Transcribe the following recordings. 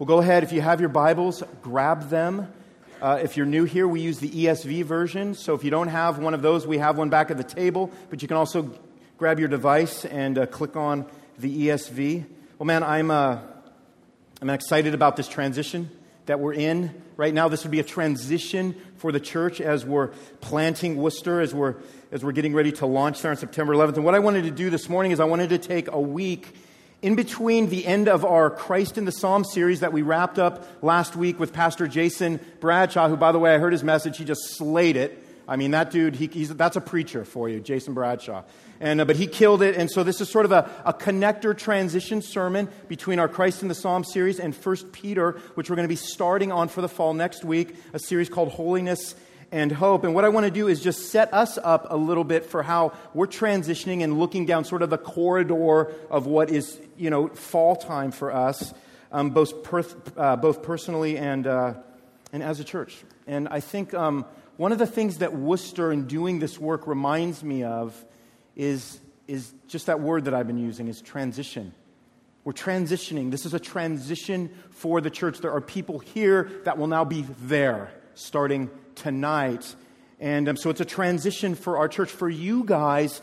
Well, go ahead. If you have your Bibles, grab them. Uh, if you're new here, we use the ESV version. So if you don't have one of those, we have one back at the table. But you can also grab your device and uh, click on the ESV. Well, man, I'm, uh, I'm excited about this transition that we're in right now. This would be a transition for the church as we're planting Wooster, as we're, as we're getting ready to launch there on September 11th. And what I wanted to do this morning is I wanted to take a week in between the end of our Christ in the Psalm series that we wrapped up last week with Pastor Jason Bradshaw, who, by the way, I heard his message, he just slayed it. I mean, that dude, he, that's a preacher for you, Jason Bradshaw. And, uh, but he killed it. And so this is sort of a, a connector transition sermon between our Christ in the Psalm series and First Peter, which we're going to be starting on for the fall next week, a series called Holiness and hope. And what I want to do is just set us up a little bit for how we're transitioning and looking down sort of the corridor of what is, you know, fall time for us, um, both, per, uh, both personally and, uh, and as a church. And I think um, one of the things that Wooster in doing this work reminds me of is, is just that word that I've been using is transition. We're transitioning. This is a transition for the church. There are people here that will now be there starting tonight. And um, so it's a transition for our church. For you guys,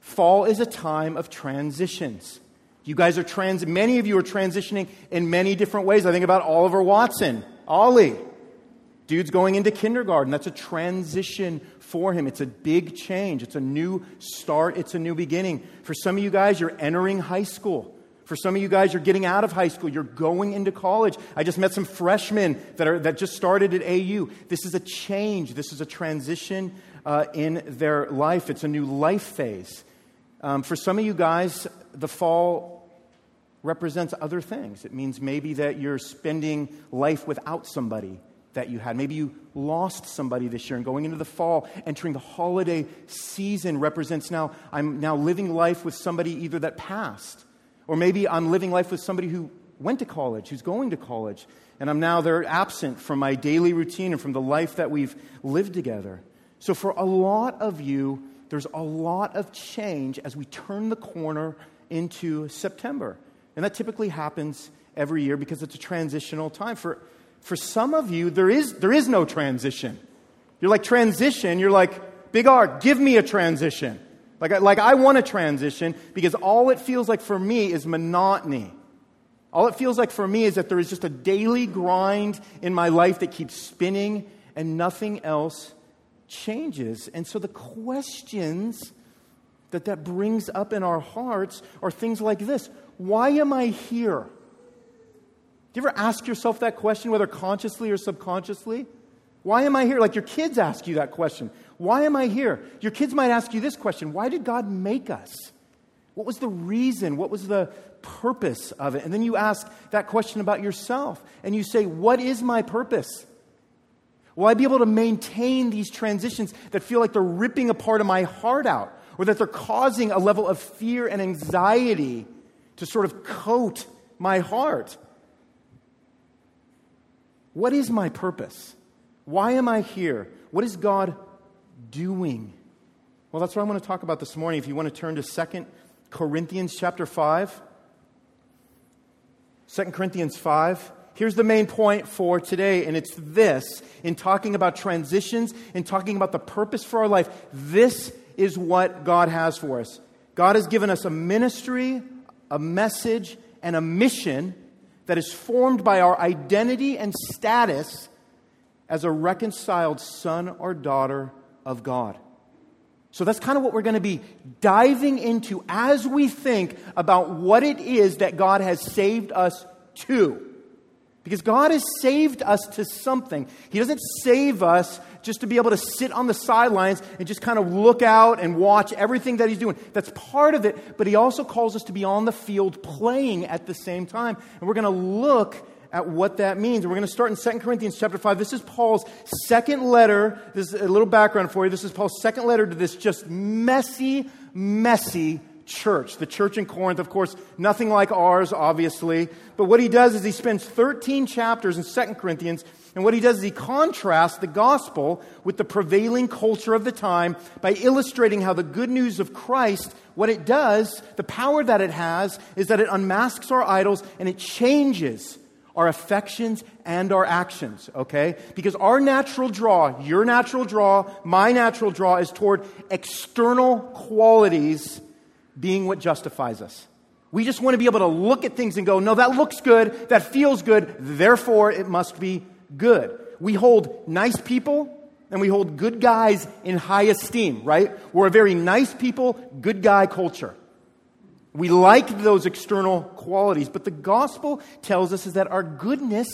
fall is a time of transitions. You guys are trans, many of you are transitioning in many different ways. I think about Oliver Watson, Ollie. Dude's going into kindergarten. That's a transition for him. It's a big change. It's a new start. It's a new beginning. For some of you guys, you're entering high school. For some of you guys, you're getting out of high school, you're going into college. I just met some freshmen that, are, that just started at AU. This is a change, this is a transition uh, in their life. It's a new life phase. Um, for some of you guys, the fall represents other things. It means maybe that you're spending life without somebody that you had. Maybe you lost somebody this year and going into the fall, entering the holiday season represents now, I'm now living life with somebody either that passed or maybe I'm living life with somebody who went to college, who's going to college, and I'm now they're absent from my daily routine and from the life that we've lived together. So for a lot of you, there's a lot of change as we turn the corner into September. And that typically happens every year because it's a transitional time. For, for some of you, there is, there is no transition. You're like, transition, you're like, big R, give me a transition. Like, I, like I want to transition because all it feels like for me is monotony. All it feels like for me is that there is just a daily grind in my life that keeps spinning and nothing else changes. And so the questions that that brings up in our hearts are things like this Why am I here? Do you ever ask yourself that question, whether consciously or subconsciously? Why am I here? Like your kids ask you that question. Why am I here? Your kids might ask you this question Why did God make us? What was the reason? What was the purpose of it? And then you ask that question about yourself and you say, What is my purpose? Will I be able to maintain these transitions that feel like they're ripping a part of my heart out or that they're causing a level of fear and anxiety to sort of coat my heart? What is my purpose? Why am I here? What is God doing? Well, that's what I want to talk about this morning. If you want to turn to 2 Corinthians chapter 5. 2 Corinthians 5. Here's the main point for today, and it's this in talking about transitions, in talking about the purpose for our life, this is what God has for us. God has given us a ministry, a message, and a mission that is formed by our identity and status as a reconciled son or daughter of God. So that's kind of what we're going to be diving into as we think about what it is that God has saved us to. Because God has saved us to something. He doesn't save us just to be able to sit on the sidelines and just kind of look out and watch everything that He's doing. That's part of it, but He also calls us to be on the field playing at the same time. And we're going to look at what that means. We're going to start in 2 Corinthians chapter 5. This is Paul's second letter. This is a little background for you. This is Paul's second letter to this just messy, messy church. The church in Corinth, of course, nothing like ours, obviously. But what he does is he spends 13 chapters in 2 Corinthians, and what he does is he contrasts the gospel with the prevailing culture of the time by illustrating how the good news of Christ, what it does, the power that it has, is that it unmasks our idols and it changes our affections and our actions, okay? Because our natural draw, your natural draw, my natural draw is toward external qualities being what justifies us. We just want to be able to look at things and go, no, that looks good, that feels good, therefore it must be good. We hold nice people and we hold good guys in high esteem, right? We're a very nice people, good guy culture. We like those external qualities, but the gospel tells us is that our goodness,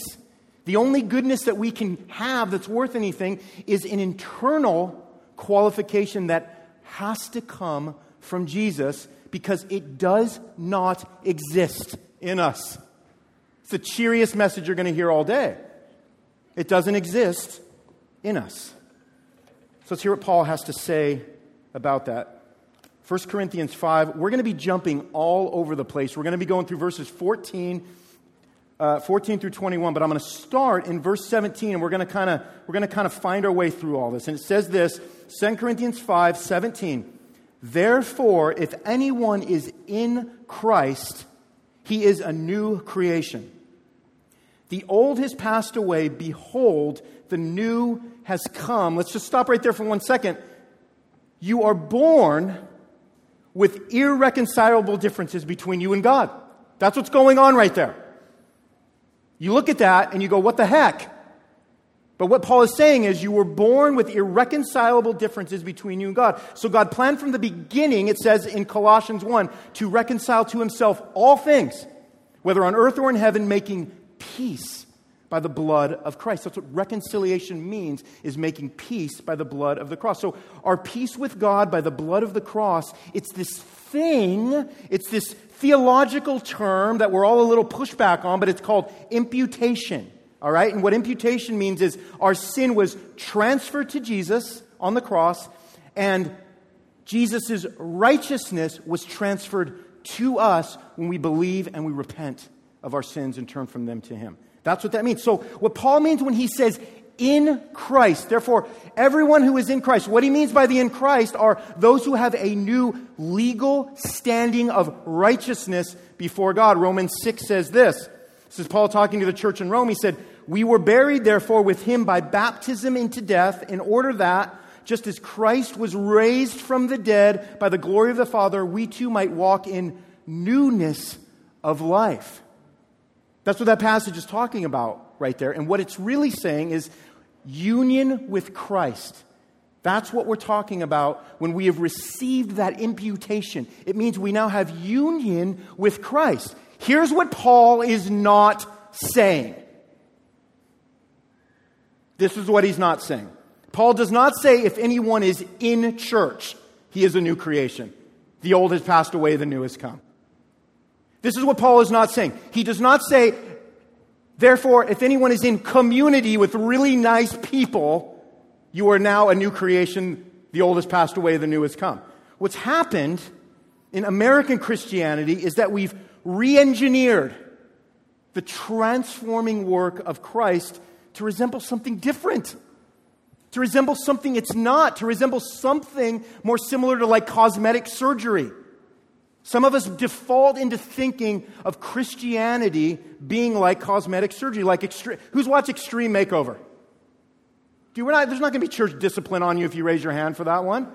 the only goodness that we can have that's worth anything, is an internal qualification that has to come from Jesus because it does not exist in us. It's the cheeriest message you're going to hear all day. It doesn't exist in us. So let's hear what Paul has to say about that. 1 Corinthians 5, we're going to be jumping all over the place. We're going to be going through verses 14, uh, 14 through 21, but I'm going to start in verse 17 and we're going to kind of we're going to kind of find our way through all this. And it says this, 2 Corinthians 5, 17. Therefore, if anyone is in Christ, he is a new creation. The old has passed away. Behold, the new has come. Let's just stop right there for one second. You are born with irreconcilable differences between you and God. That's what's going on right there. You look at that and you go, what the heck? But what Paul is saying is you were born with irreconcilable differences between you and God. So God planned from the beginning, it says in Colossians 1, to reconcile to himself all things, whether on earth or in heaven, making peace by the blood of Christ. That's what reconciliation means, is making peace by the blood of the cross. So our peace with God by the blood of the cross, it's this thing, it's this theological term that we're all a little pushback on, but it's called imputation. All right? And what imputation means is our sin was transferred to Jesus on the cross, and Jesus' righteousness was transferred to us when we believe and we repent of our sins and turn from them to Him. That's what that means. So, what Paul means when he says in Christ, therefore, everyone who is in Christ, what he means by the in Christ are those who have a new legal standing of righteousness before God. Romans 6 says this. This is Paul talking to the church in Rome. He said, We were buried, therefore, with him by baptism into death, in order that, just as Christ was raised from the dead by the glory of the Father, we too might walk in newness of life. That's what that passage is talking about right there. And what it's really saying is union with Christ. That's what we're talking about when we have received that imputation. It means we now have union with Christ. Here's what Paul is not saying. This is what he's not saying. Paul does not say if anyone is in church, he is a new creation. The old has passed away, the new has come. This is what Paul is not saying. He does not say, therefore, if anyone is in community with really nice people, you are now a new creation. The old has passed away, the new has come. What's happened in American Christianity is that we've re engineered the transforming work of Christ to resemble something different, to resemble something it's not, to resemble something more similar to like cosmetic surgery. Some of us default into thinking of Christianity being like cosmetic surgery, like extreme. Who's watched Extreme Makeover? You, not, there's not going to be church discipline on you if you raise your hand for that one.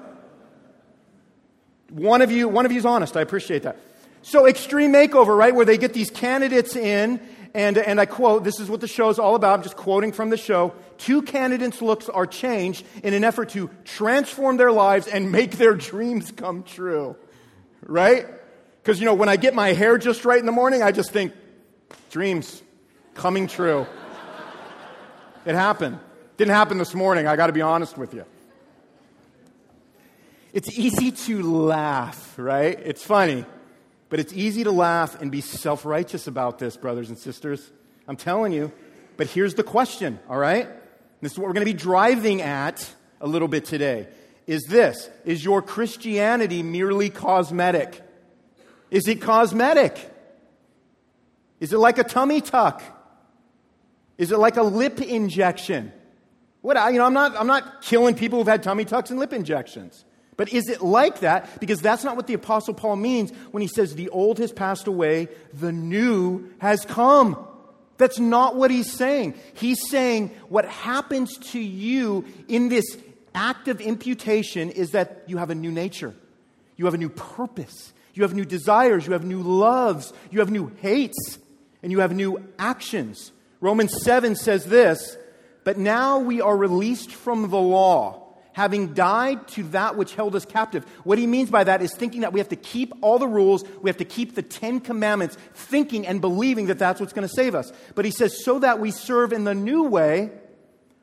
One of you, one of you is honest. I appreciate that. So, Extreme Makeover, right, where they get these candidates in, and, and I quote, this is what the show is all about. I'm just quoting from the show. Two candidates' looks are changed in an effort to transform their lives and make their dreams come true right? Because, you know, when I get my hair just right in the morning, I just think, dreams coming true. it happened. Didn't happen this morning, I got to be honest with you. It's easy to laugh, right? It's funny, but it's easy to laugh and be self righteous about this, brothers and sisters. I'm telling you. But here's the question, all right? This is what we're going to be driving at a little bit today is this Is your Christianity merely cosmetic? Is it cosmetic? Is it like a tummy tuck? Is it like a lip injection? What, you know, I'm not, I'm not killing people who've had tummy tucks and lip injections. But is it like that? Because that's not what the Apostle Paul means when he says, The old has passed away, the new has come. That's not what he's saying. He's saying what happens to you in this act of imputation is that you have a new nature, you have a new purpose, you have new desires, you have new loves, you have new hates, and you have new actions. Romans 7 says this But now we are released from the law having died to that which held us captive. What he means by that is thinking that we have to keep all the rules, we have to keep the Ten Commandments, thinking and believing that that's what's going to save us. But he says, so that we serve in the new way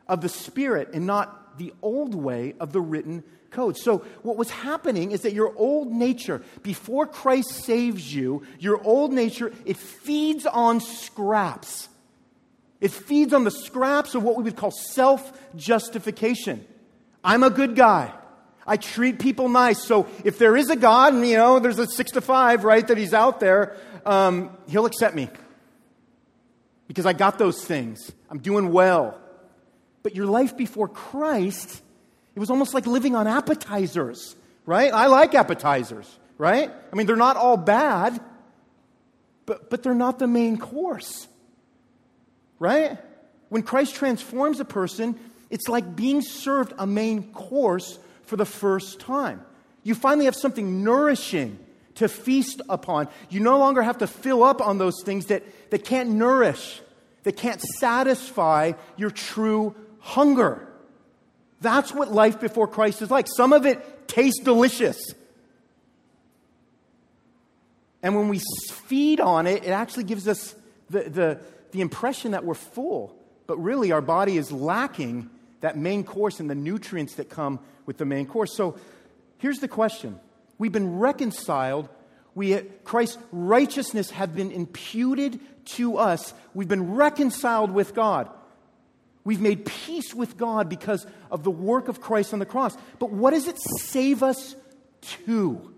of the Spirit and not the old way of the written code. So, what was happening is that your old nature, before Christ saves you, your old nature, it feeds on scraps. It feeds on the scraps of what we would call self justification. I'm a good guy. I treat people nice. So if there is a God, and you know, there's a six to five, right, that he's out there, um, he'll accept me. Because I got those things. I'm doing well. But your life before Christ, it was almost like living on appetizers, right? I like appetizers, right? I mean, they're not all bad, but, but they're not the main course, right? When Christ transforms a person, it's like being served a main course for the first time. You finally have something nourishing to feast upon. You no longer have to fill up on those things that, that can't nourish, that can't satisfy your true hunger. That's what life before Christ is like. Some of it tastes delicious. And when we feed on it, it actually gives us the, the, the impression that we're full. But really, our body is lacking that main course and the nutrients that come with the main course. So here's the question We've been reconciled. We, uh, Christ's righteousness have been imputed to us. We've been reconciled with God. We've made peace with God because of the work of Christ on the cross. But what does it save us to?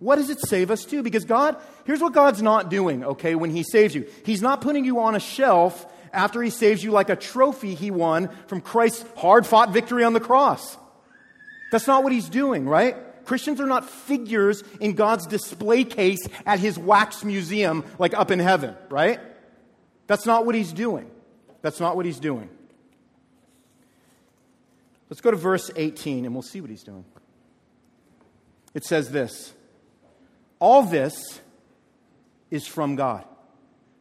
What does it save us to? Because God, here's what God's not doing, okay, when He saves you. He's not putting you on a shelf after he saves you like a trophy he won from Christ's hard fought victory on the cross. That's not what he's doing, right? Christians are not figures in God's display case at his wax museum, like up in heaven, right? That's not what he's doing. That's not what he's doing. Let's go to verse 18 and we'll see what he's doing. It says this All this is from God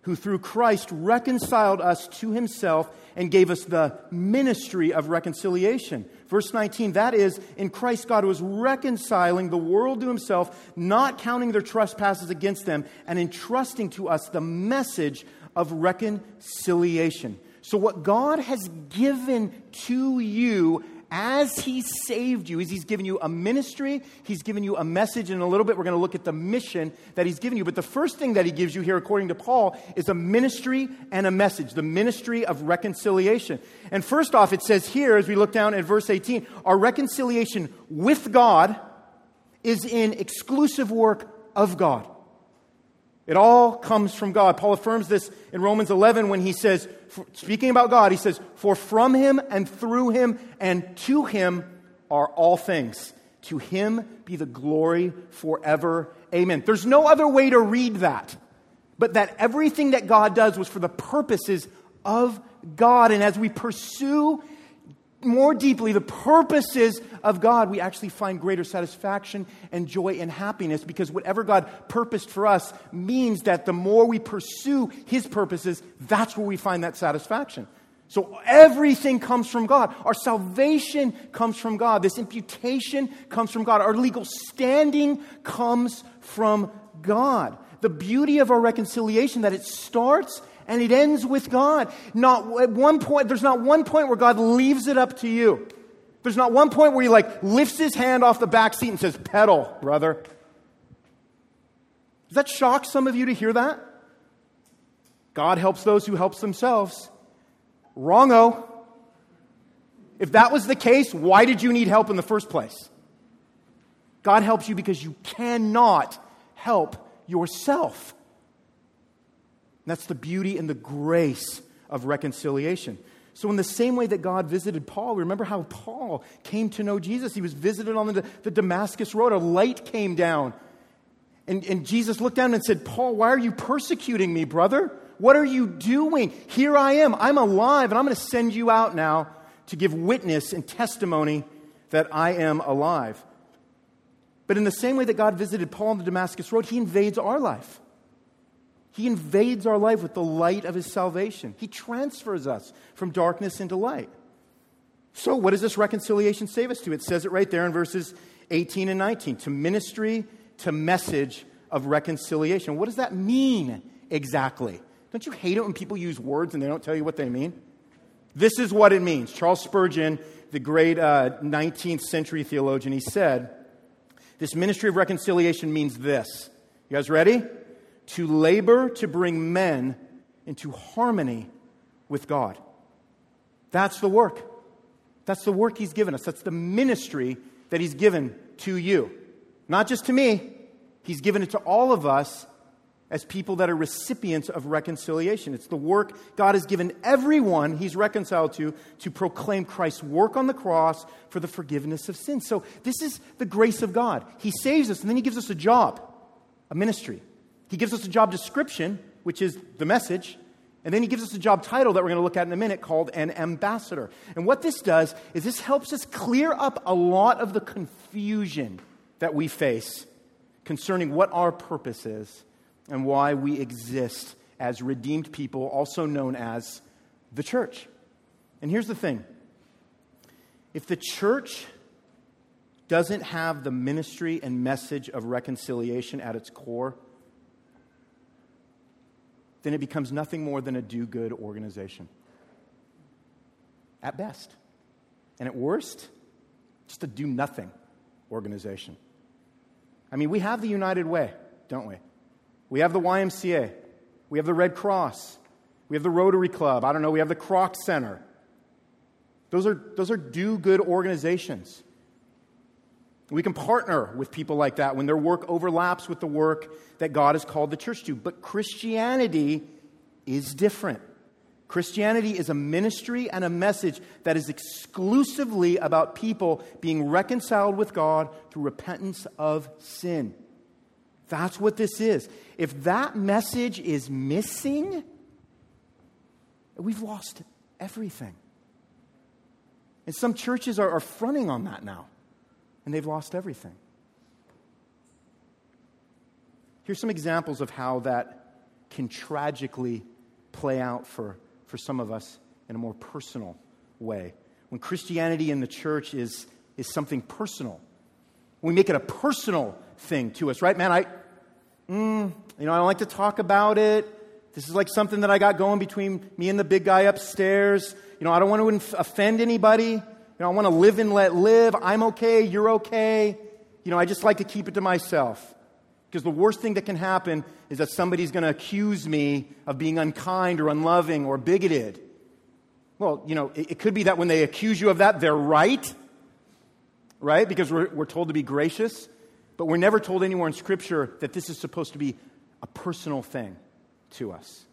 who through Christ reconciled us to himself and gave us the ministry of reconciliation. Verse 19, that is, in Christ, God was reconciling the world to himself, not counting their trespasses against them, and entrusting to us the message of reconciliation. So, what God has given to you as He saved you, is He's given you a ministry, He's given you a message, in a little bit we're going to look at the mission that He's given you. But the first thing that He gives you here, according to Paul, is a ministry and a message, the ministry of reconciliation. And first off, it says here, as we look down at verse 18, our reconciliation with God is in exclusive work of God. It all comes from God. Paul affirms this in Romans 11 when he says, speaking about God, he says, For from him and through him and to him are all things. To him be the glory forever. Amen. There's no other way to read that, but that everything that God does was for the purposes of God. And as we pursue more deeply the purposes of God, we actually find greater satisfaction and joy and happiness because whatever God purposed for us means that the more we pursue His purposes, that's where we find that satisfaction. So everything comes from God. Our salvation comes from God. This imputation comes from God. Our legal standing comes from God. The beauty of our reconciliation that it starts and it ends with God. Not at one point, there's not one point where God leaves it up to you. There's not one point where he like lifts his hand off the back seat and says, pedal, brother. Does that shock some of you to hear that? God helps those who helps themselves. Wrongo. If that was the case, why did you need help in the first place? God helps you because you cannot help yourself. That's the beauty and the grace of reconciliation. So, in the same way that God visited Paul, remember how Paul came to know Jesus? He was visited on the, the Damascus Road. A light came down. And, and Jesus looked down and said, Paul, why are you persecuting me, brother? What are you doing? Here I am. I'm alive, and I'm going to send you out now to give witness and testimony that I am alive. But in the same way that God visited Paul on the Damascus Road, he invades our life. He invades our life with the light of his salvation. He transfers us from darkness into light. So, what does this reconciliation save us to? It says it right there in verses 18 and 19 to ministry, to message of reconciliation. What does that mean exactly? Don't you hate it when people use words and they don't tell you what they mean? This is what it means. Charles Spurgeon, the great uh, 19th century theologian, he said, This ministry of reconciliation means this. You guys ready? To labor to bring men into harmony with God. That's the work. That's the work he's given us. That's the ministry that he's given to you. Not just to me, he's given it to all of us as people that are recipients of reconciliation. It's the work God has given everyone he's reconciled to to proclaim Christ's work on the cross for the forgiveness of sins. So, this is the grace of God. He saves us, and then he gives us a job, a ministry. He gives us a job description, which is the message, and then he gives us a job title that we're going to look at in a minute called an ambassador. And what this does is this helps us clear up a lot of the confusion that we face concerning what our purpose is and why we exist as redeemed people, also known as the church. And here's the thing if the church doesn't have the ministry and message of reconciliation at its core, then it becomes nothing more than a do good organization. At best. And at worst, just a do nothing organization. I mean, we have the United Way, don't we? We have the YMCA. We have the Red Cross. We have the Rotary Club. I don't know. We have the Kroc Center. Those are, those are do good organizations. We can partner with people like that when their work overlaps with the work that God has called the church to. But Christianity is different. Christianity is a ministry and a message that is exclusively about people being reconciled with God through repentance of sin. That's what this is. If that message is missing, we've lost everything. And some churches are, are fronting on that now and they've lost everything. Here's some examples of how that can tragically play out for, for some of us in a more personal way. When Christianity in the church is, is something personal, we make it a personal thing to us, right? Man, I, mm, you know, I don't like to talk about it. This is like something that I got going between me and the big guy upstairs. You know, I don't want to inf- offend anybody. You know, I want to live and let live. I'm okay. You're okay. You know, I just like to keep it to myself. Because the worst thing that can happen is that somebody's going to accuse me of being unkind or unloving or bigoted. Well, you know, it, it, could be that when they accuse you of that, they're right, right? Because we're, we're told to be gracious. But we're never told anywhere in Scripture that this is supposed to be a personal thing to us.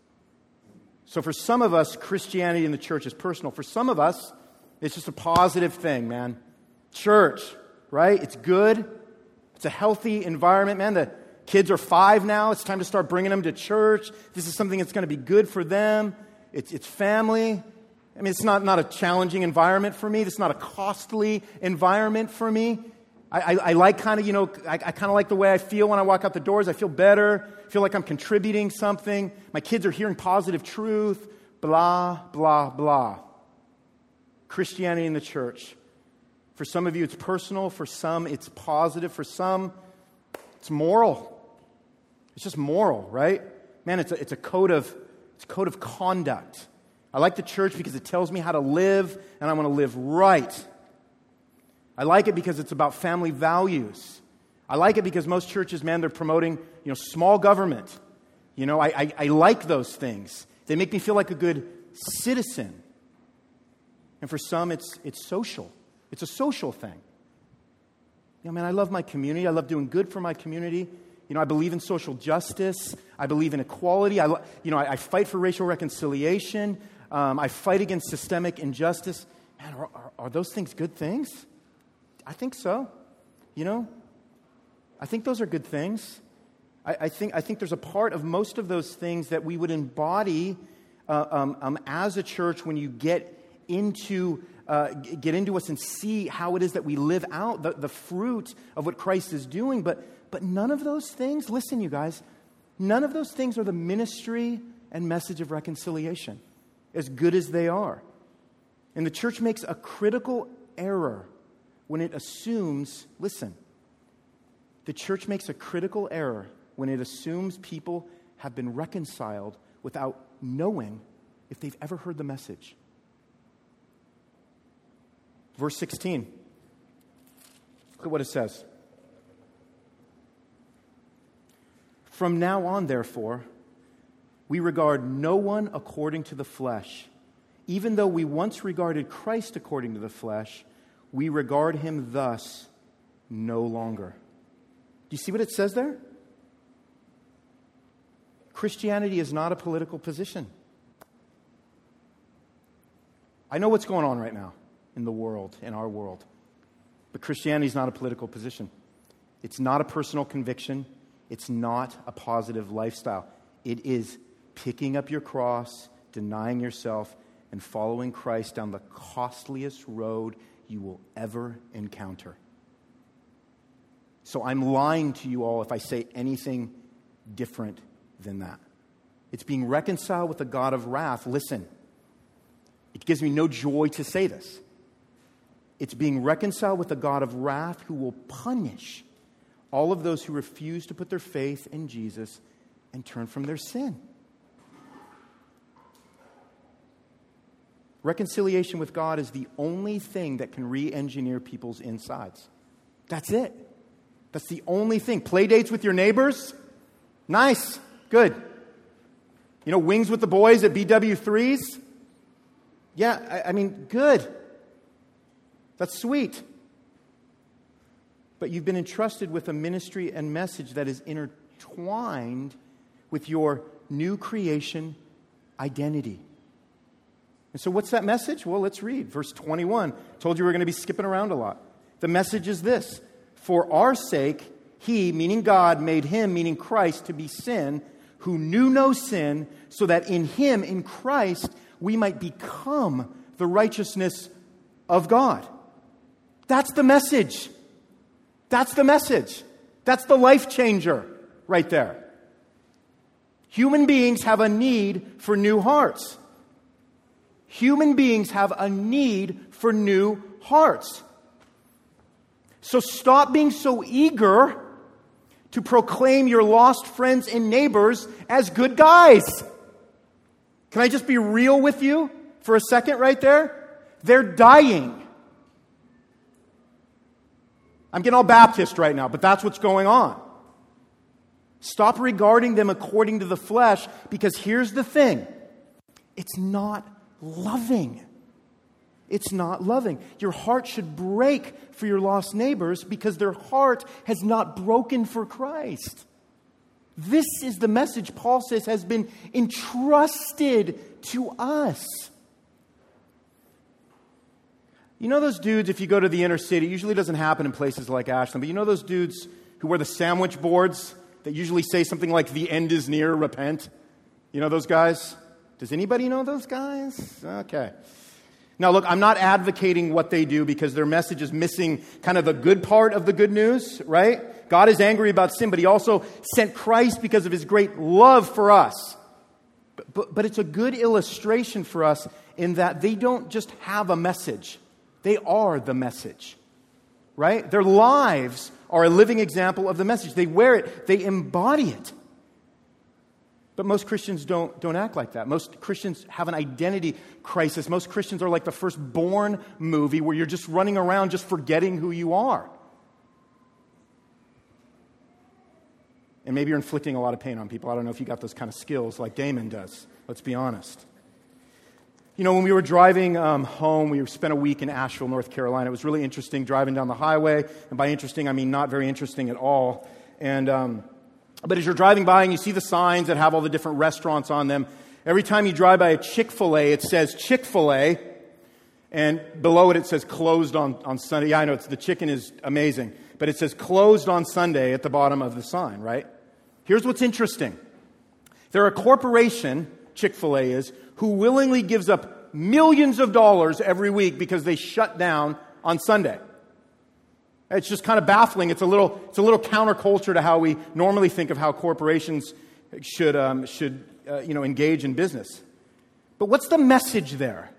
So for some of us, Christianity in the church is personal. For some of us, it's just a positive thing, man. Church, right? It's good. It's a healthy environment, man. The kids are five now. It's time to start bringing them to church. This is something that's going to be good for them. It's, it's family. I mean, it's not, not a challenging environment for me. It's not a costly environment for me. I, I, I like kind of, you know, I, I kind of like the way I feel when I walk out the doors. I feel better. I feel like I'm contributing something. My kids are hearing positive truth. Blah, blah, blah. Christianity in the church. For some of you, it's personal. For some, it's positive. For some, it's moral. It's just moral, right? Man, it's a, it's a code of it's a code of conduct. I like the church because it tells me how to live, and I want to live right. I like it because it's about family values. I like it because most churches, man, they're promoting, you know, small government. You know, I, I, I like those things. They make me feel like a good citizen. And for some, it's, it's social. It's a social thing. You know, man, I love my community. I love doing good for my community. You know, I believe in social justice. I believe in equality. I, you know, I, I fight for racial reconciliation. Um, I fight against systemic injustice. Man, are, are, are those things good things? I think so. You know, I think those are good things. I, I, think, I think there's a part of most of those things that we would embody uh, um, um, as a church when you get into, uh, get into us and see how it is that we live out the, the fruit of what Christ is doing. But, but none of those things, listen, you guys, none of those things are the ministry and message of reconciliation, as good as they are. And the church makes a critical error when it assumes, listen, the church makes a critical error when it assumes people have been reconciled without knowing if they've ever heard the message. Verse 16. Look at what it says. From now on, therefore, we regard no one according to the flesh. Even though we once regarded Christ according to the flesh, we regard him thus no longer. Do you see what it says there? Christianity is not a political position. I know what's going on right now in the world, in our world. But Christianity is not a political position. It's not a personal conviction. It's not a positive lifestyle. It is picking up your cross, denying yourself, and following Christ down the costliest road you will ever encounter. So I'm lying to you all if I say anything different than that. It's being reconciled with the God of wrath. Listen, it gives me no joy to say this. It's being reconciled with the God of wrath who will punish all of those who refuse to put their faith in Jesus and turn from their sin. Reconciliation with God is the only thing that can re engineer people's insides. That's it. That's the only thing. Play dates with your neighbors? Nice. Good. You know, wings with the boys at BW3s? Yeah, I, I mean, good. That's sweet. But you've been entrusted with a ministry and message that is intertwined with your new creation identity. And so, what's that message? Well, let's read. Verse 21. Told you we are going to be skipping around a lot. The message is this For our sake, he, meaning God, made him, meaning Christ, to be sin, who knew no sin, so that in him, in Christ, we might become the righteousness of God. That's the message. That's the message. That's the life changer right there. Human beings have a need for new hearts. Human beings have a need for new hearts. So stop being so eager to proclaim your lost friends and neighbors as good guys. Can I just be real with you for a second right there? They're dying. I'm getting all Baptist right now, but that's what's going on. Stop regarding them according to the flesh because here's the thing it's not loving. It's not loving. Your heart should break for your lost neighbors because their heart has not broken for Christ. This is the message Paul says has been entrusted to us. You know those dudes, if you go to the inner city, it usually doesn't happen in places like Ashland, but you know those dudes who wear the sandwich boards that usually say something like, the end is near, repent? You know those guys? Does anybody know those guys? Okay. Now, look, I'm not advocating what they do because their message is missing kind of the good part of the good news, right? God is angry about sin, but He also sent Christ because of His great love for us. But, but, but it's a good illustration for us in that they don't just have a message, they are the message, right? Their lives are a living example of the message. They wear it, they embody it. But most Christians don't, don't act like that. Most Christians have an identity crisis. Most Christians are like the first Bourne movie where you're just running around just forgetting who you are. And maybe you're inflicting a lot of pain on people. I don't know if you got those kind of skills like Damon does. Let's be honest. You know, when we were driving um, home, we spent a week in Asheville, North Carolina. It was really interesting driving down the highway. And by interesting, I mean not very interesting at all. And um, but as you're driving by and you see the signs that have all the different restaurants on them, every time you drive by a Chick fil A, it says Chick fil A, and below it it says closed on, on Sunday. Yeah, I know it's, the chicken is amazing, but it says closed on Sunday at the bottom of the sign, right? Here's what's interesting they're a corporation, Chick fil A is, who willingly gives up millions of dollars every week because they shut down on Sunday. It's just kind of baffling. It's a little, it's a little counterculture to how we normally think of how corporations should, um, should uh, you know, engage in business. But what's the message there?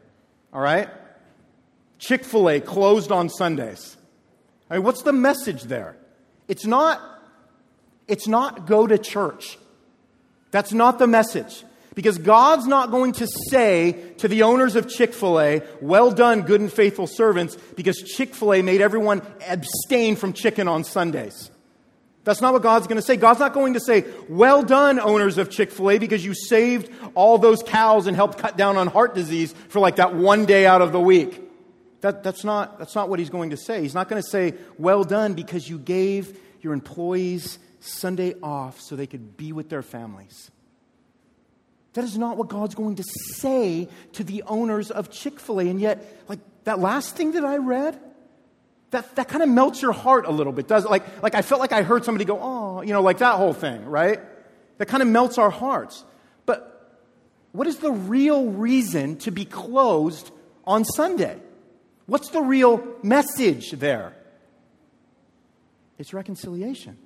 All right? Chick fil A closed on Sundays. I mean, what's the message there? It's not, it's not go to church. That's not the message. Because God's not going to say to the owners of Chick fil A, well done, good and faithful servants, because Chick fil A made everyone abstain from chicken on Sundays. That's not what God's going to say. God's not going to say, well done, owners of Chick fil A, because you saved all those cows and helped cut down on heart disease for like that one day out of the week. That, that's, not, that's not what he's going to say. He's not going to say, well done, because you gave your employees Sunday off so they could be with their families. That is not what God's going to say to the owners of Chick fil A. And yet, like that last thing that I read, that, that kind of melts your heart a little bit, does it? Like, like I felt like I heard somebody go, oh, you know, like that whole thing, right? That kind of melts our hearts. But what is the real reason to be closed on Sunday? What's the real message there? It's reconciliation.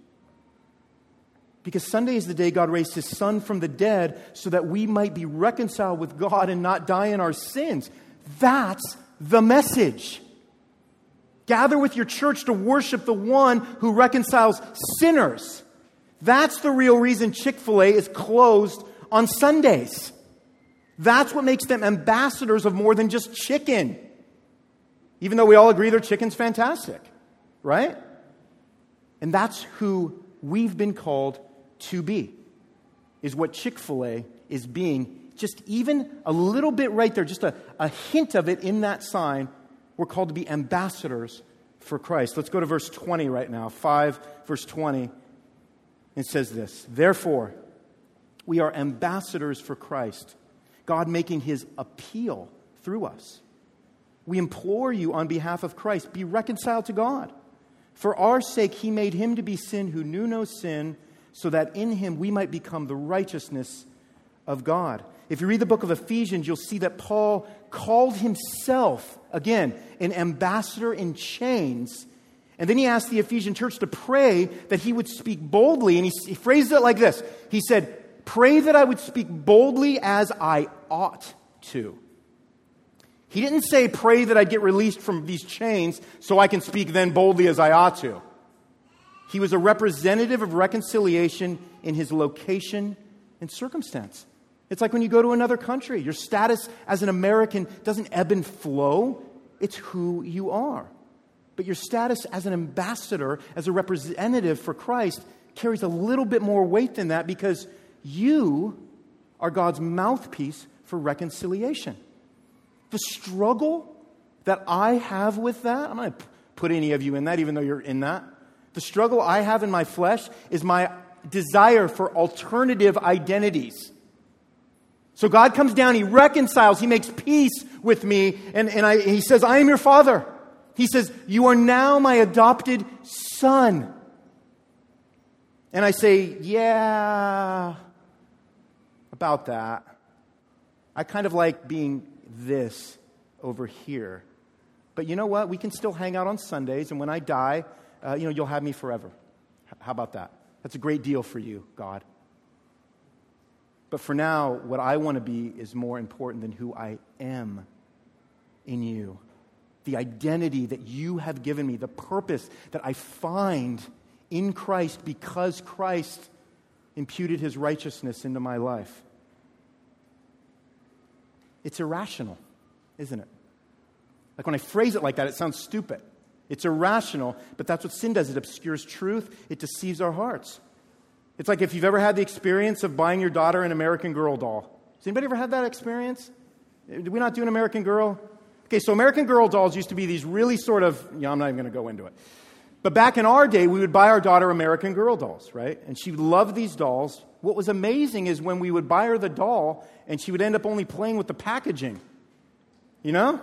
Because Sunday is the day God raised his son from the dead so that we might be reconciled with God and not die in our sins. That's the message. Gather with your church to worship the one who reconciles sinners. That's the real reason Chick fil A is closed on Sundays. That's what makes them ambassadors of more than just chicken. Even though we all agree their chicken's fantastic, right? And that's who we've been called to be, is what Chick fil A is being. Just even a little bit right there, just a, a hint of it in that sign. We're called to be ambassadors for Christ. Let's go to verse 20 right now. 5, verse 20. It says this Therefore, we are ambassadors for Christ, God making his appeal through us. We implore you on behalf of Christ, be reconciled to God. For our sake, he made him to be sin who knew no sin so that in him we might become the righteousness of God. If you read the book of Ephesians, you'll see that Paul called himself, again, an ambassador in chains. And then he asked the Ephesian church to pray that he would speak boldly. And he, he phrased it like this He said, Pray that I would speak boldly as I ought to. He didn't say, Pray that I'd get released from these chains so I can speak then boldly as I ought to. He was a representative of reconciliation in his location and circumstance. It's like when you go to another country, your status as an American doesn't ebb and flow, it's who you are. But your status as an ambassador, as a representative for Christ, carries a little bit more weight than that because you are God's mouthpiece for reconciliation. The struggle that I have with that, I'm not going to put any of you in that, even though you're in that. The struggle I have in my flesh is my desire for alternative identities. So God comes down, He reconciles, He makes peace with me, and, and I, He says, I am your father. He says, You are now my adopted son. And I say, Yeah, about that. I kind of like being this over here. But you know what? We can still hang out on Sundays, and when I die, uh, you know, you'll have me forever. How about that? That's a great deal for you, God. But for now, what I want to be is more important than who I am in you. The identity that you have given me, the purpose that I find in Christ because Christ imputed his righteousness into my life. It's irrational, isn't it? Like when I phrase it like that, it sounds stupid. It's irrational, but that's what sin does. It obscures truth, it deceives our hearts. It's like if you've ever had the experience of buying your daughter an American Girl doll. Has anybody ever had that experience? Did we not do an American Girl? Okay, so American Girl dolls used to be these really sort of, yeah, I'm not even going to go into it. But back in our day, we would buy our daughter American Girl dolls, right? And she loved these dolls. What was amazing is when we would buy her the doll and she would end up only playing with the packaging. You know?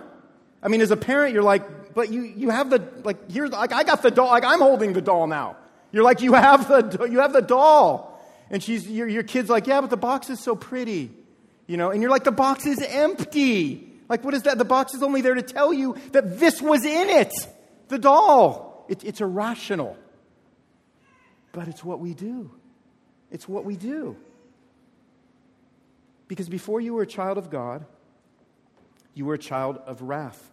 I mean, as a parent, you're like, but you, you have the, like, here's, like, I got the doll, like, I'm holding the doll now. You're like, you have the, you have the doll. And she's, your, your kid's like, yeah, but the box is so pretty. You know, and you're like, the box is empty. Like, what is that? The box is only there to tell you that this was in it, the doll. It, it's irrational. But it's what we do. It's what we do. Because before you were a child of God, you were a child of wrath.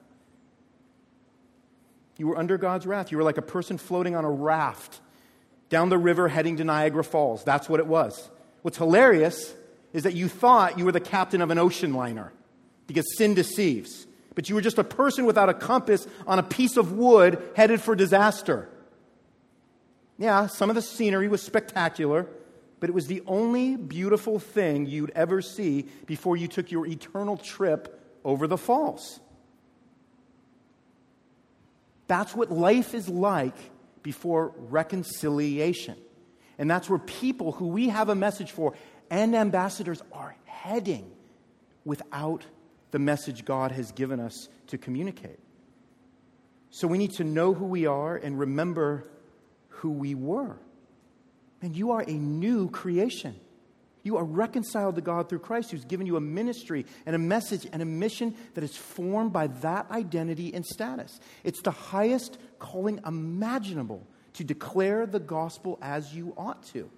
You were under God's wrath. You were like a person floating on a raft down the river heading to Niagara Falls. That's what it was. What's hilarious is that you thought you were the captain of an ocean liner because sin deceives. But you were just a person without a compass on a piece of wood headed for disaster. Yeah, some of the scenery was spectacular, but it was the only beautiful thing you'd ever see before you took your eternal trip over the falls. That's what life is like before reconciliation. And that's where people who we have a message for and ambassadors are heading without the message God has given us to communicate. So we need to know who we are and remember who we were. And you are a new creation. You are reconciled to God through Christ, who's given you a ministry and a message and a mission that is formed by that identity and status. It's the highest calling imaginable to declare the gospel as you ought to.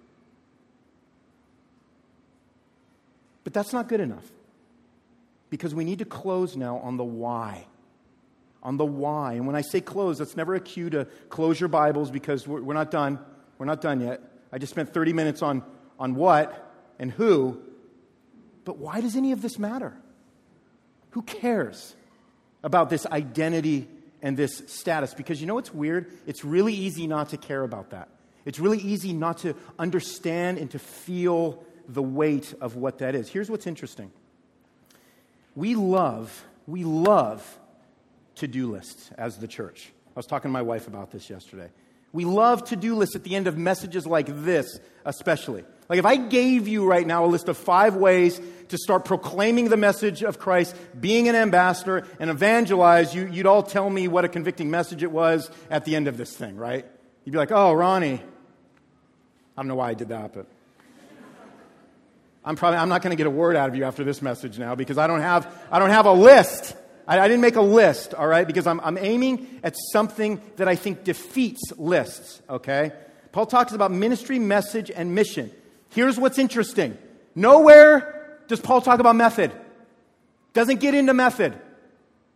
But that's not good enough because we need to close now on the why. On the why. And when I say close, that's never a cue to close your Bibles because we're, we're not done. We're not done yet. I just spent 30 minutes on, on what and who, but why does any of this matter? Who cares about this identity and this status? Because you know what's weird? It's really easy not to care about that. It's really easy not to understand and to feel the weight of what that is. Here's what's interesting we love, we love to do lists as the church. I was talking to my wife about this yesterday. We love to do lists at the end of messages like this, especially. Like if I gave you right now a list of five ways to start proclaiming the message of Christ, being an ambassador, and evangelize, you, would all tell me what a convicting message it was at the end of this thing, right? You'd be like, oh, Ronnie. I don't know why I did that, but I'm probably I'm not going to get a word out of you after this message now because I don't have I don't have a list. I, I didn't make a list, all right? Because I'm, I'm aiming at something that I think defeats lists, okay? Paul talks about ministry, message, and mission. Here's what's interesting. Nowhere does Paul talk about method. Doesn't get into method.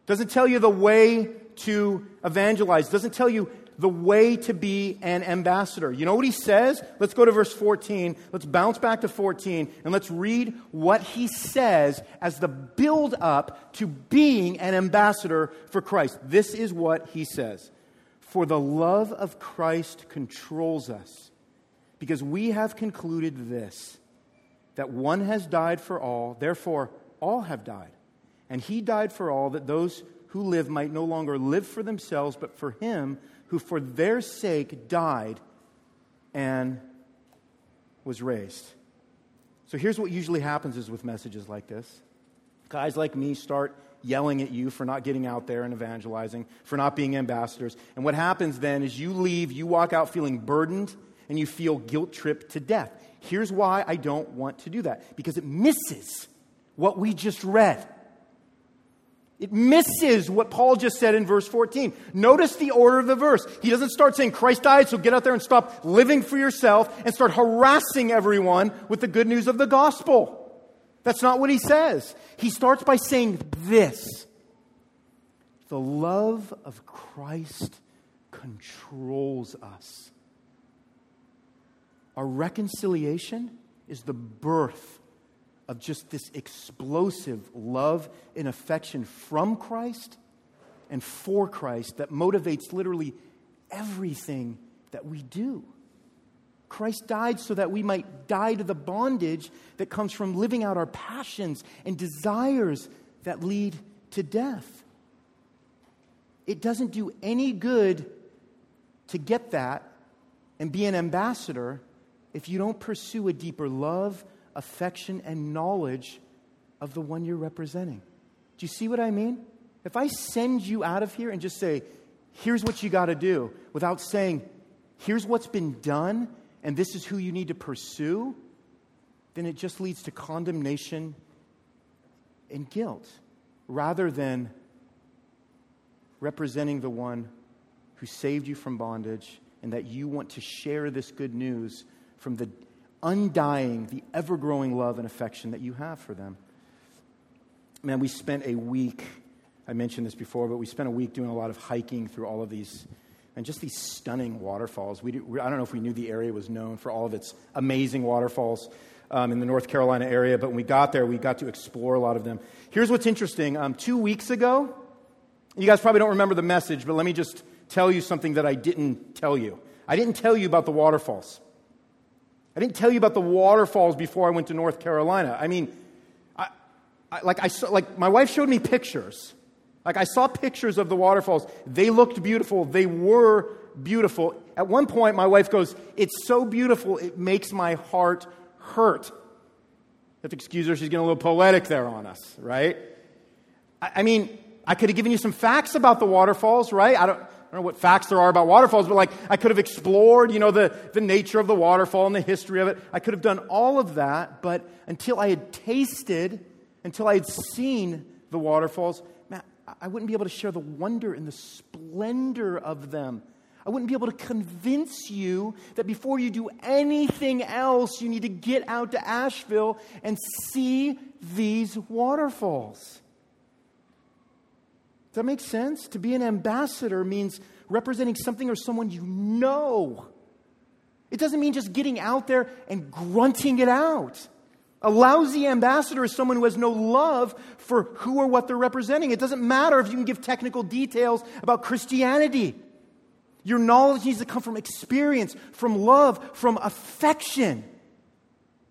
Doesn't tell you the way to evangelize. Doesn't tell you the way to be an ambassador. You know what he says? Let's go to verse 14. Let's bounce back to 14 and let's read what he says as the build up to being an ambassador for Christ. This is what he says For the love of Christ controls us, because we have concluded this that one has died for all, therefore, all have died. And he died for all, that those who live might no longer live for themselves, but for him who for their sake died and was raised. So here's what usually happens is with messages like this. Guys like me start yelling at you for not getting out there and evangelizing, for not being ambassadors. And what happens then is you leave, you walk out feeling burdened, and you feel guilt tripped to death. Here's why I don't want to do that because it misses what we just read. It misses what Paul just said in verse 14. Notice the order of the verse. He doesn't start saying, Christ died, so get out there and stop living for yourself and start harassing everyone with the good news of the gospel. That's not what he says. He starts by saying this The love of Christ controls us. Our reconciliation is the birth of just this explosive love and affection from Christ and for Christ that motivates literally everything that we do. Christ died so that we might die to the bondage that comes from living out our passions and desires that lead to death. It doesn't do any good to get that and be an ambassador if you don't pursue a deeper love affection, and knowledge of the one you're representing. Do you see what I mean? If I send you out of here and just say, here's what you got to do, without saying, here's what's been done, and this is who you need to pursue, then it just leads to condemnation and guilt rather than representing the one who saved you from bondage and that you want to share this good news from the undying, the ever growing love and affection that you have for them. Man, we spent a week, I mentioned this before, but we spent a week doing a lot of hiking through all of these and just these stunning waterfalls. We, I don't know if we knew the area was known for all of its amazing waterfalls um, in the North Carolina area, but when we got there, we got to explore a lot of them. Here's what's interesting. Um, two weeks ago, you guys probably don't remember the message, but let me just tell you something that I didn't tell you. I didn't tell you about the waterfalls. I didn't tell you about the waterfalls before I went to North Carolina. I mean, I, I, like, I saw, like my wife showed me pictures. Like I saw pictures of the waterfalls. They looked beautiful. They were beautiful. At one point, my wife goes, It's so beautiful, it makes my heart hurt. You excuse her, she's getting a little poetic there on us, right? I, I mean, I could have given you some facts about the waterfalls, right? I don't, don't know what facts there are about waterfalls, but like I could have explored, you know, the, the nature of the waterfall and the history of it. I could have done all of that, but until I had tasted, until I had seen the waterfalls, man, I wouldn't be able to share the wonder and the splendor of them. I wouldn't be able to convince you that before you do anything else, you need to get out to Asheville and see these waterfalls that make sense? To be an ambassador means representing something or someone you know. It doesn't mean just getting out there and grunting it out. A lousy ambassador is someone who has no love for who or what they're representing. It doesn't matter if you can give technical details about Christianity. Your knowledge needs to come from experience, from love, from affection.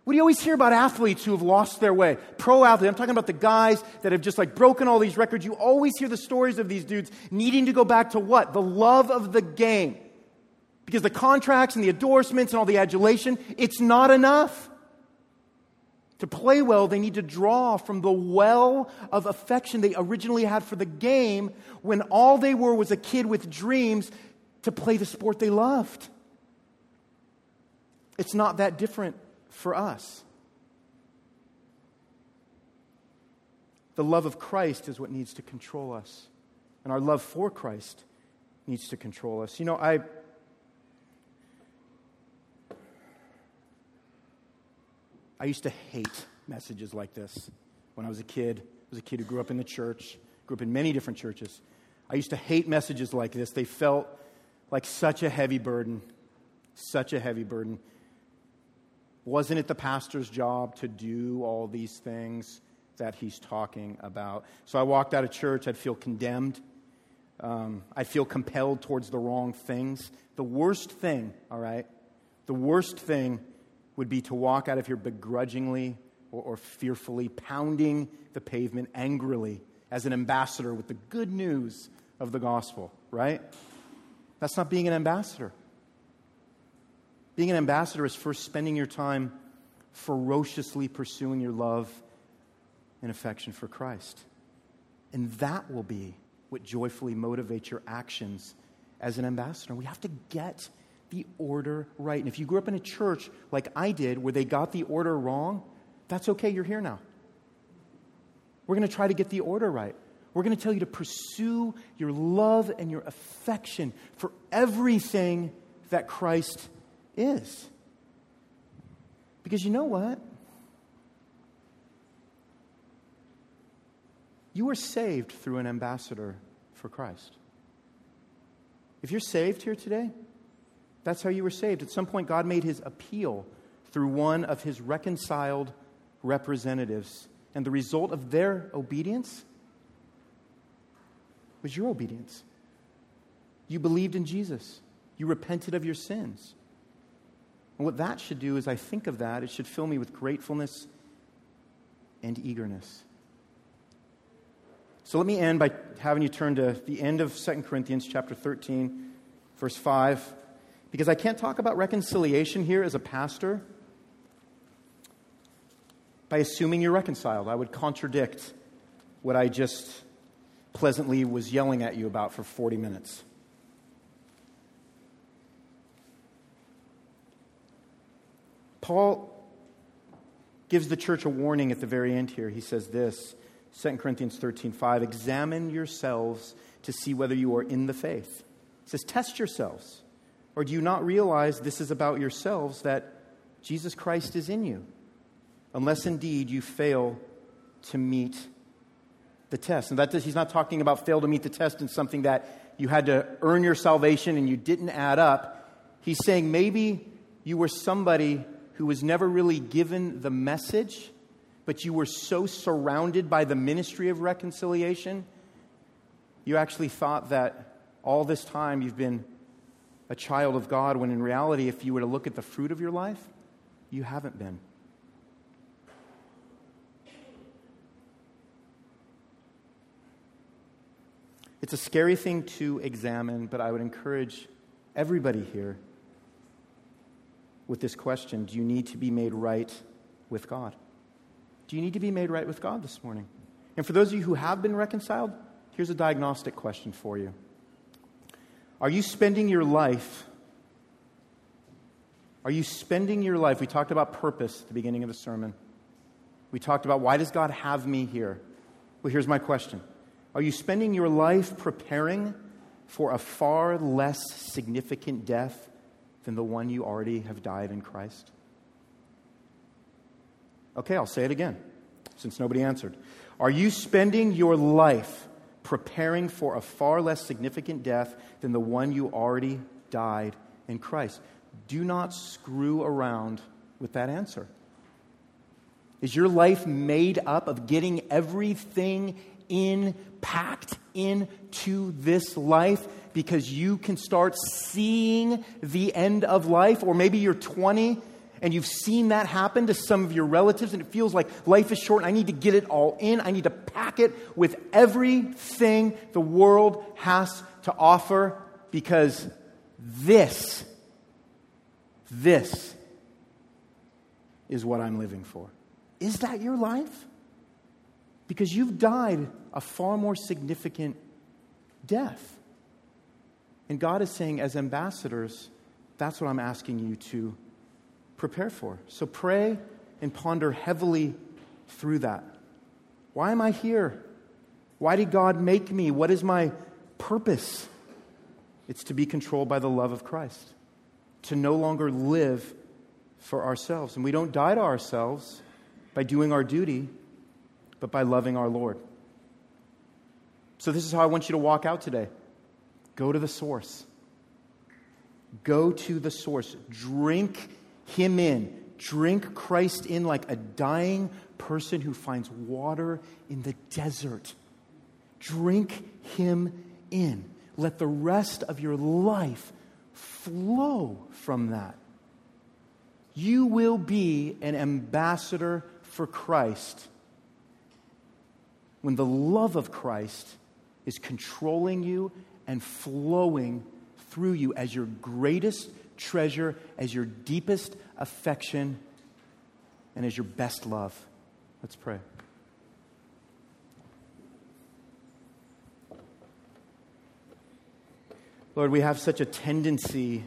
What do you always hear about athletes who have lost their way? Pro athletes. I'm talking about the guys that have just like broken all these records. You always hear the stories of these dudes needing to go back to what? The love of the game. Because the contracts and the endorsements and all the adulation, it's not enough. To play well, they need to draw from the well of affection they originally had for the game when all they were was a kid with dreams to play the sport they loved. It's not that different for us. The love of Christ is what needs to control us. And our love for Christ needs to control us. You know, I. I used to hate messages like this when I was a kid. I was a kid who grew up in the church, grew up in many different churches. I used to hate messages like this. They felt like such a heavy burden, such a heavy burden. Wasn't it the pastor's job to do all these things that he's talking about? So I walked out of church, I'd feel condemned. Um, I'd feel compelled towards the wrong things. The worst thing, all right, the worst thing would be to walk out of here begrudgingly or, or fearfully, pounding the pavement angrily as an ambassador with the good news of the gospel, right? That's not being an ambassador. Being an ambassador is first spending your time ferociously pursuing your love and affection for Christ. And that will be what joyfully motivates your actions as an ambassador. We have to get the order right. And if you grew up in a church like I did where they got the order wrong, that's okay, you're here now. We're going to try to get the order right. We're going to tell you to pursue your love and your affection for everything that Christ is. Because you know what? You were saved through an ambassador for Christ. If you're saved here today, that's how you were saved. At some point, God made his appeal through one of his reconciled representatives. And the result of their obedience was your obedience. You believed in Jesus, you repented of your sins. And what that should do is, I think of that, it should fill me with gratefulness and eagerness. So let me end by having you turn to the end of 2 Corinthians chapter 13, verse 5, because I can't talk about reconciliation here as a pastor by assuming you're reconciled. I would contradict what I just pleasantly was yelling at you about for 40 minutes. Paul gives the church a warning at the very end here. He says this 2 Corinthians 13 5 Examine yourselves to see whether you are in the faith. He says, Test yourselves. Or do you not realize this is about yourselves that Jesus Christ is in you? Unless indeed you fail to meet the test. And that he's not talking about fail to meet the test in something that you had to earn your salvation and you didn't add up. He's saying maybe you were somebody who was never really given the message, but you were so surrounded by the ministry of reconciliation, you actually thought that all this time you've been a child of God, when in reality, if you were to look at the fruit of your life, you haven't been. It's a scary thing to examine, but I would encourage everybody here with this question Do you need to be made right with God? Do you need to be made right with God this morning? And for those of you who have been reconciled, here's a diagnostic question for you Are you spending your life? Are you spending your life? We talked about purpose at the beginning of the sermon. We talked about why does God have me here? Well, here's my question Are you spending your life preparing for a far less significant death than the one you already have died in Christ? Okay, I'll say it again since nobody answered. Are you spending your life preparing for a far less significant death than the one you already died in Christ? Do not screw around with that answer. Is your life made up of getting everything in, packed into this life because you can start seeing the end of life. Or maybe you're 20 and you've seen that happen to some of your relatives and it feels like life is short and I need to get it all in. I need to pack it with everything the world has to offer because this, this is what I'm living for. Is that your life? Because you've died a far more significant death. And God is saying, as ambassadors, that's what I'm asking you to prepare for. So pray and ponder heavily through that. Why am I here? Why did God make me? What is my purpose? It's to be controlled by the love of Christ, to no longer live for ourselves. And we don't die to ourselves by doing our duty, but by loving our Lord. So, this is how I want you to walk out today. Go to the source. Go to the source. Drink Him in. Drink Christ in like a dying person who finds water in the desert. Drink Him in. Let the rest of your life flow from that. You will be an ambassador for Christ when the love of Christ is controlling you and flowing through you as your greatest treasure, as your deepest affection, and as your best love. Let's pray. Lord, we have such a tendency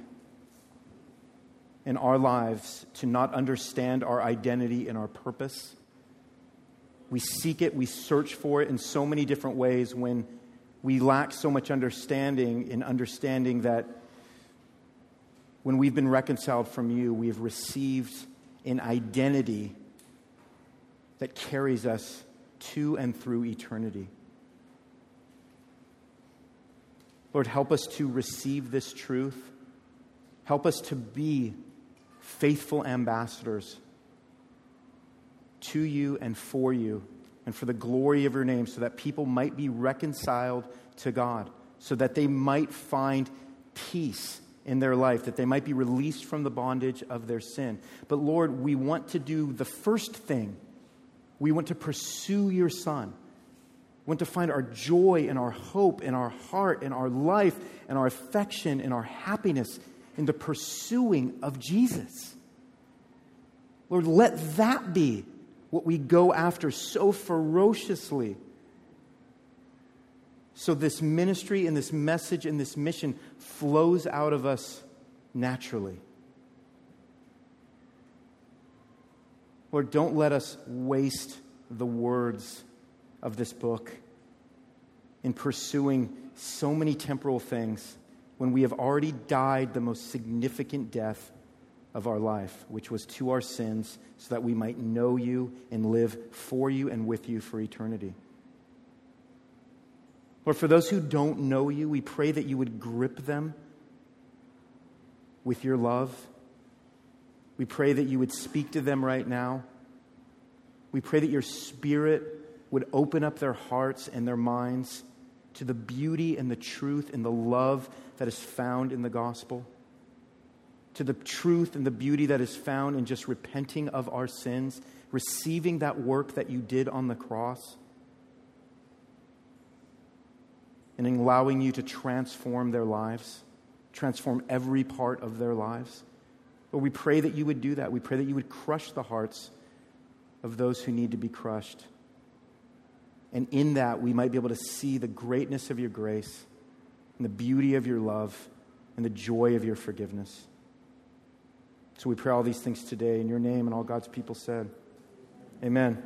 in our lives to not understand our identity and our purpose. We seek it, we search for it in so many different ways when we lack so much understanding in understanding that when we've been reconciled from you, we have received an identity that carries us to and through eternity. Lord, help us to receive this truth. Help us to be faithful ambassadors to you and for you and for the glory of your name, so that people might be reconciled to God, so that they might find peace in their life, that they might be released from the bondage of their sin. But Lord, we want to do the first thing. We want to pursue your Son. We want to find our joy and our hope and our heart and our life and our affection and our happiness in the pursuing of Jesus. Lord, let that be what we go after so ferociously. So, this ministry and this message and this mission flows out of us naturally. Lord, don't let us waste the words of this book in pursuing so many temporal things when we have already died the most significant death of our life, which was to our sins, so that we might know you and live for you and with you for eternity. Lord, for those who don't know you, we pray that you would grip them with your love. We pray that you would speak to them right now. We pray that your spirit would open up their hearts and their minds to the beauty and the truth and the love that is found in the gospel, to the truth and the beauty that is found in just repenting of our sins, receiving that work that you did on the cross, and allowing you to transform their lives, transform every part of their lives. But we pray that you would do that. We pray that you would crush the hearts of those who need to be crushed. And in that, we might be able to see the greatness of your grace and the beauty of your love and the joy of your forgiveness. So we pray all these things today in your name, and all God's people said, Amen.